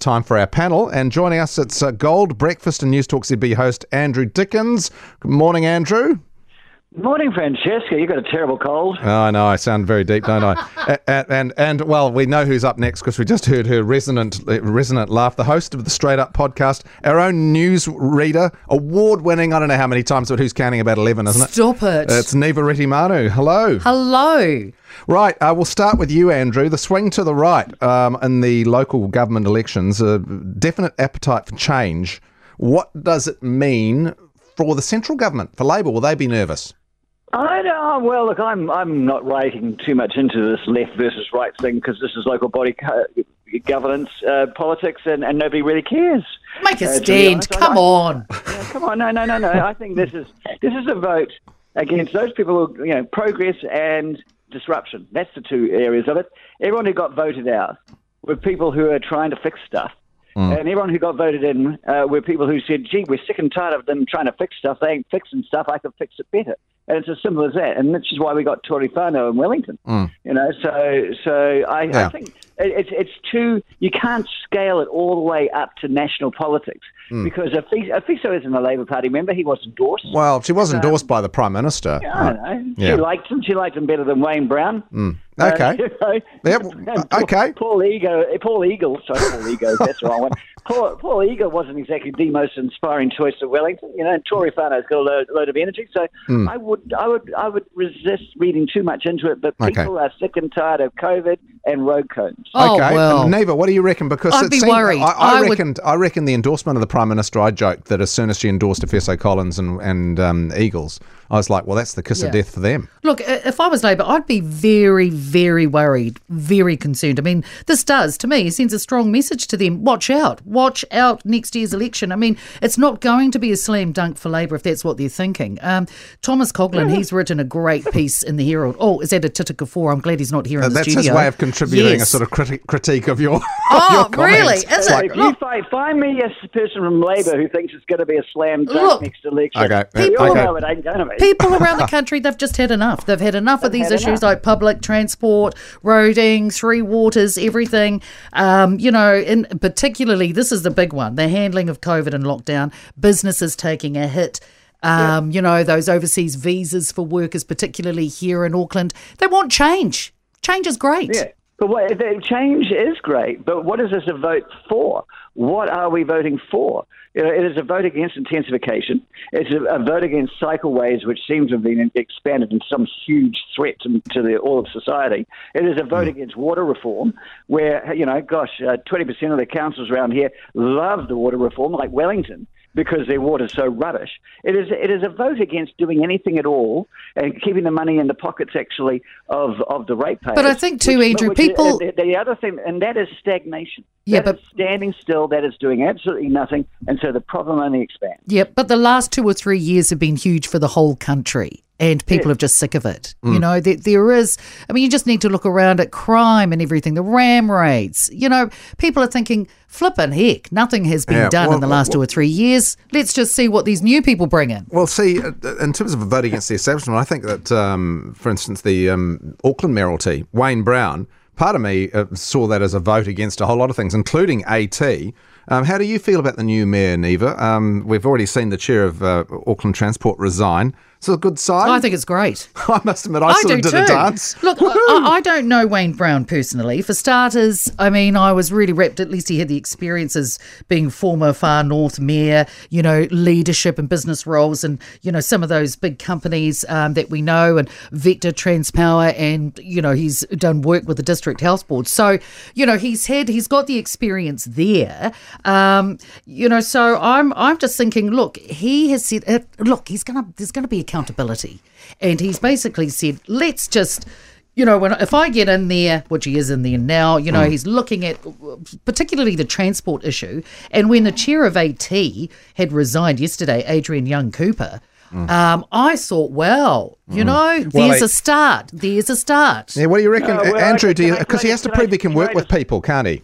time for our panel. And joining us, it's uh, Gold Breakfast and Newstalk ZB host Andrew Dickens. Good morning, Andrew. Morning, Francesca. You got a terrible cold. Oh, I know. I sound very deep, don't I? and, and, and well, we know who's up next because we just heard her resonant resonant laugh. The host of the Straight Up podcast, our own news reader, award winning. I don't know how many times, but who's counting? About eleven, isn't it? Stop it. It's Niva Retimanu. Hello. Hello. Right. Uh, we'll start with you, Andrew. The swing to the right um, in the local government elections. A definite appetite for change. What does it mean for the central government, for Labor? Will they be nervous? I know. Well, look, I'm I'm not writing too much into this left versus right thing because this is local body co- governance uh, politics, and, and nobody really cares. Make a Uh, stand. Come I- on. Yeah, come on, no, no, no, no. I think this is this is a vote against those people who, you know, progress and disruption. That's the two areas of it. Everyone who got voted out were people who are trying to fix stuff. And everyone who got voted in uh, were people who said, gee, we're sick and tired of them trying to fix stuff. They ain't fixing stuff. I could fix it better. And it's as simple as that. And which is why we got Whānau in Wellington. Mm. You know, so so I, Yeah. I think it- it's it's too you can't scale it all the way up to national politics hmm. because Efeso, Efeso isn't a Labor Party member. He was endorsed. Well, she was um, endorsed by the Prime Minister. I know. Yeah. She liked him. She liked him better than Wayne Brown. Hmm. Uh, okay. you know. Yep. And Paul- Okay. Paul Eagle, Paul Eagle, sorry, Paul Eagle, that's the wrong one. Paul, Paul Eagle wasn't exactly the most inspiring choice of Wellington, you know. And Tory hmm. Whānau's got a load, load of energy, so Hmm. I would, I would, I would resist reading too much into it. But Okay. people are sick and tired of COVID and road cones. Oh, okay, well. and Niva, what do you reckon? Because I'd be seemed- worried. I, I, I would- reckon. I reckon the endorsement of the Prime Minister. I joked that as soon as she endorsed Efeso Collins and and um, Eagles, I was like, well, that's the kiss Yeah. of death for them. Look, if I was Labor, I'd be very, very worried, very concerned. I mean, this does, to me, sends a strong message to them. Watch out. Watch out next year's election. I mean, it's not going to be a slam dunk for Labor if that's what they're thinking. Um, Thomas Coughlan, he's written a great piece in the Herald. Oh, is that a Titica 4? I'm glad he's not here in Uh, the that's studio. his way of contributing Yes. a sort of criti- critique of your. Oh, of your really? Is It's it? like, if you find, find me a person from Labor who thinks it's going to be a slam dunk Look. next election, Okay, we okay. all know it ain't going to be. People around the country they've just had enough. They've had enough of these issues enough. like public transport roading three waters everything. Um, you know and particularly this is the big one the handling of covid and lockdown. Businesses taking a hit. Um, you know those overseas visas for workers particularly here in auckland they want change. Change is great. Yeah. But what, the change is great, but what is this a vote for? What are we voting for? You know, it is a vote against intensification. It's a, a vote against cycleways, which seem to have been expanded into some huge threat to, to the, all of society. It is a vote against water reform, where, you know, gosh, uh, 20% of the councils around here love the water reform, like Wellington because their water's so rubbish. It is it is a vote against doing anything at all and keeping the money in the pockets actually of, of the ratepayers. But I think too, Which- Andrew, which is- people- the, the other thing, and that is stagnation. Yeah, That but- is standing still. That is doing absolutely nothing, and so the problem only expands. Yeah, but the last two or three years have been huge for the whole country. And people are just sick of it. You know, there, there is, I mean, you just need to look around at crime and everything, the ram raids. You know, people are thinking, flippin' heck, nothing has been Yeah, done well, in the last well- two or three years. Let's just see what these new people bring in. Well, see, uh, in terms of a vote against the establishment, I think that, um, for instance, the um, Auckland mayoralty, Wayne Brown, part of me uh, saw that as a vote against a whole lot of things, including AT. Um, how do you feel about the new mayor, Niva? Um, we've already seen the chair of uh, Auckland Transport resign. It's a good sign. I think it's great. I must admit, I, I sort do of did too. a dance. Look, I, I don't know Wayne Brown personally. For starters, I mean, I was really wrapped. At least he had the experience as being former Far North mayor. You know, leadership and business roles, and you know some of those big companies um, that we know, and Vector Transpower, and you know he's done work with the district health board. So you know he's had he's got the experience there. Um, you know, so I'm I'm just thinking, look, he has said, uh, look, he's gonna there's gonna be accountability, and he's basically said, let's just. You know, when if I get in there, which he is in there now, you know, he's looking at particularly the transport issue. And when the chair of AT had resigned yesterday, Adrienne Young Cooper, um, I thought, well, you know, there's he- a start. There's a start. Yeah, what do you reckon, Uh, well, Andrew? Do can you I- can because he has to prove he can can work with people, can't he?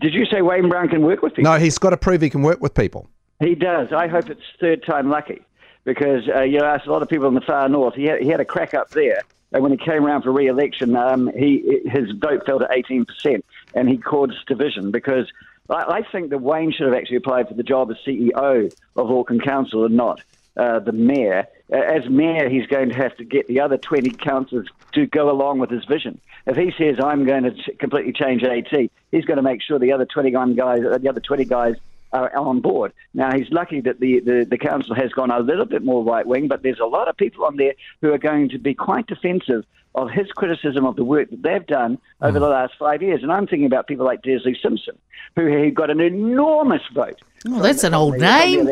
Did you say Wayne Brown can work with people? No, he's got to prove he can work with people. He does. I hope it's third time lucky because uh, you asked a lot of people in the far north. He had, he had a crack up there, And when he came around for re-election, um, he his vote fell to 18%, and he caused division because I, I think that Wayne should have actually applied for the job as CEO of Auckland Council and not uh, the mayor. As mayor, he's going to have to get the other 20 councillors to go along with his vision. If he says, I'm going to completely change AT, he's going to make sure the other 21 guys, the other 20 guys are on board. Now, he's lucky that the, the, the council has gone a little bit more right wing, but there's a lot of people on there who are going to be quite defensive of his criticism of the work that they've done over mm. the last five years. And I'm thinking about people like Desley Simpson, who got an enormous vote. Oh, that's an old name.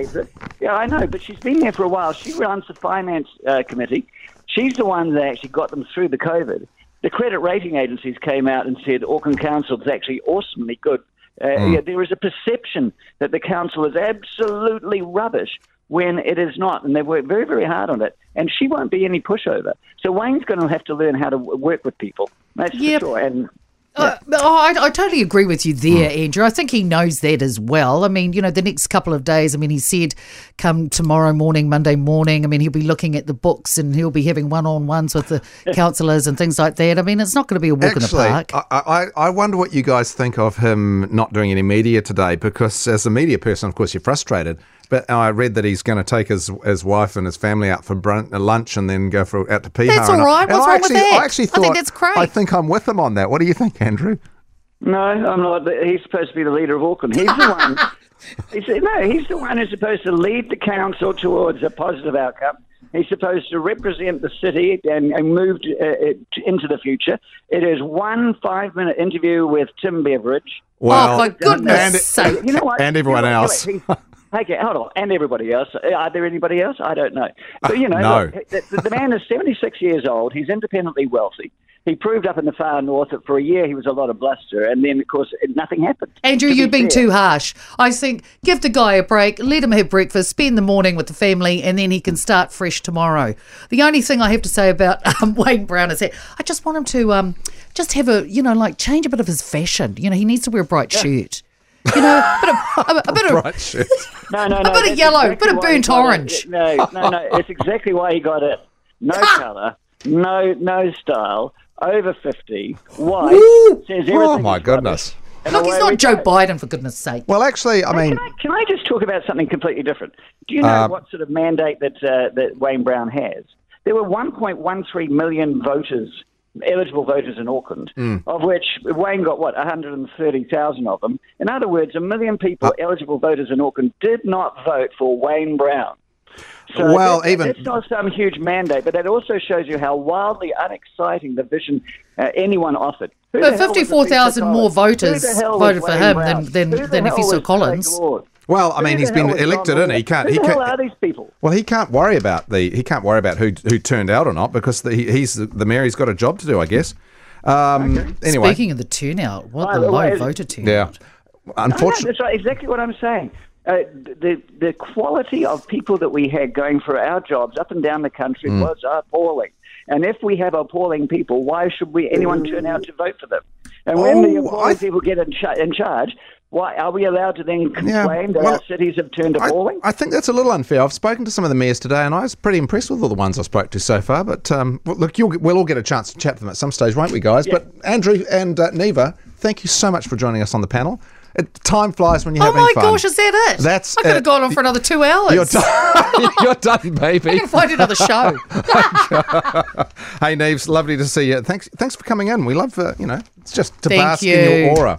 Yeah, I know, but she's been there for a while. She runs the finance uh, committee. She's the one that actually got them through the COVID. The credit rating agencies came out and said Auckland Council is actually awesomely good uh, mm. yeah, there is a perception that the council is absolutely rubbish when it is not, and they've worked very, very hard on it. And she won't be any pushover. So Wayne's going to have to learn how to work with people. That's yep. for sure. And uh, oh, I, I, totally agree with you there, mm. Andrew. I think he knows that as well. I mean, you know, the next couple of days, I mean, he said come tomorrow morning, Monday morning, I mean, he'll be looking at the books and he'll be having one on ones with the councillors and things like that. I mean, it's not going to be a walk Actually, in the park. I, I, I wonder what you guys think of him not doing any media today because, as a media person, of course, you're frustrated. But I read that he's going to take his his wife and his family out for brunch, lunch and then go for out to Piha. That's all right. What's wrong actually, with that? I actually thought, I think that's great. I think I'm with him on that. What do you think, Andrew? No, I'm not. He's supposed to be the leader of Auckland. He's the one. He's, no, he's the one who's supposed to lead the council towards a positive outcome. He's supposed to represent the city and, and move to, uh, into the future. It is one five minute interview with Tim Beveridge. Well, oh, my goodness and, sake. You know what? And everyone you know else. Okay, hold on. And everybody else. Are there anybody else? I don't know. But, you know, no. look, the, the man is 76 years old. He's independently wealthy he proved up in the far north that for a year he was a lot of bluster, and then of course nothing happened. Andrew, you're being too harsh. I think give the guy a break, let him have breakfast, spend the morning with the family, and then he can start fresh tomorrow. The only thing I have to say about um, Wayne Brown is that I just want him to um, just have a you know like change a bit of his fashion. You know, he needs to wear a bright yeah. shirt. You know, a bit of a, a bit of bright shirt. no, no, no, a bit of yellow, exactly bit of burnt orange. It. No, no, no. It's exactly why he got it. No colour, no no style over 50, white, says everything. Oh, my goodness. Look, he's not Joe go. Biden, for goodness sake. Well, actually, I mean. Can I, can I, just talk about something completely different? Do you know uh, what sort of mandate that, uh, that Wayne Brown has? There were 1.13 million voters, eligible voters in Auckland, mm. of which Wayne got, what, 130,000 of them. In other words, a million people, uh, eligible voters in Auckland, did not vote for Wayne Brown. So well, that, even it's not some huge mandate, but that also shows you how wildly unexciting the vision uh, anyone offered. Who but fifty-four thousand more voters voted for him than than, than Efeso Collins. Well, I mean, he's been elected in. He can't. Who he can't, are these people? Well, he can't worry about the. He can't worry about who who turned out or not because the, he's the mayor. He's got a job to do, I guess. Um, okay. Anyway, speaking of the turnout, what the low voter turnout. Yeah, unfortunately, that's right. Exactly what I'm saying. Uh, the the quality of people that we had going for our jobs up and down the country mm. was appalling. And if we have appalling people, why should we anyone turn out to vote for them? And when oh, the appalling th- people get in, ch- in, charge, why are we allowed to then complain yeah, that our cities have turned appalling? I, I, think that's a little unfair. I've spoken to some of the mayors today, and I was pretty impressed with all the ones I spoke to so far. But um, look, we'll all get a chance to chat to them at some stage, won't we, guys? Yeah. But Andrew and uh, Niva, thank you so much for joining us on the panel. It, time flies when you're oh having fun. Oh my gosh, is that it? That's I could have gone on for another two hours. You're done, you're done baby. I can find another show. hey, Neves, lovely to see you. Thanks, thanks for coming in. We love, uh, you know, it's just to Thank bask you. in your aura.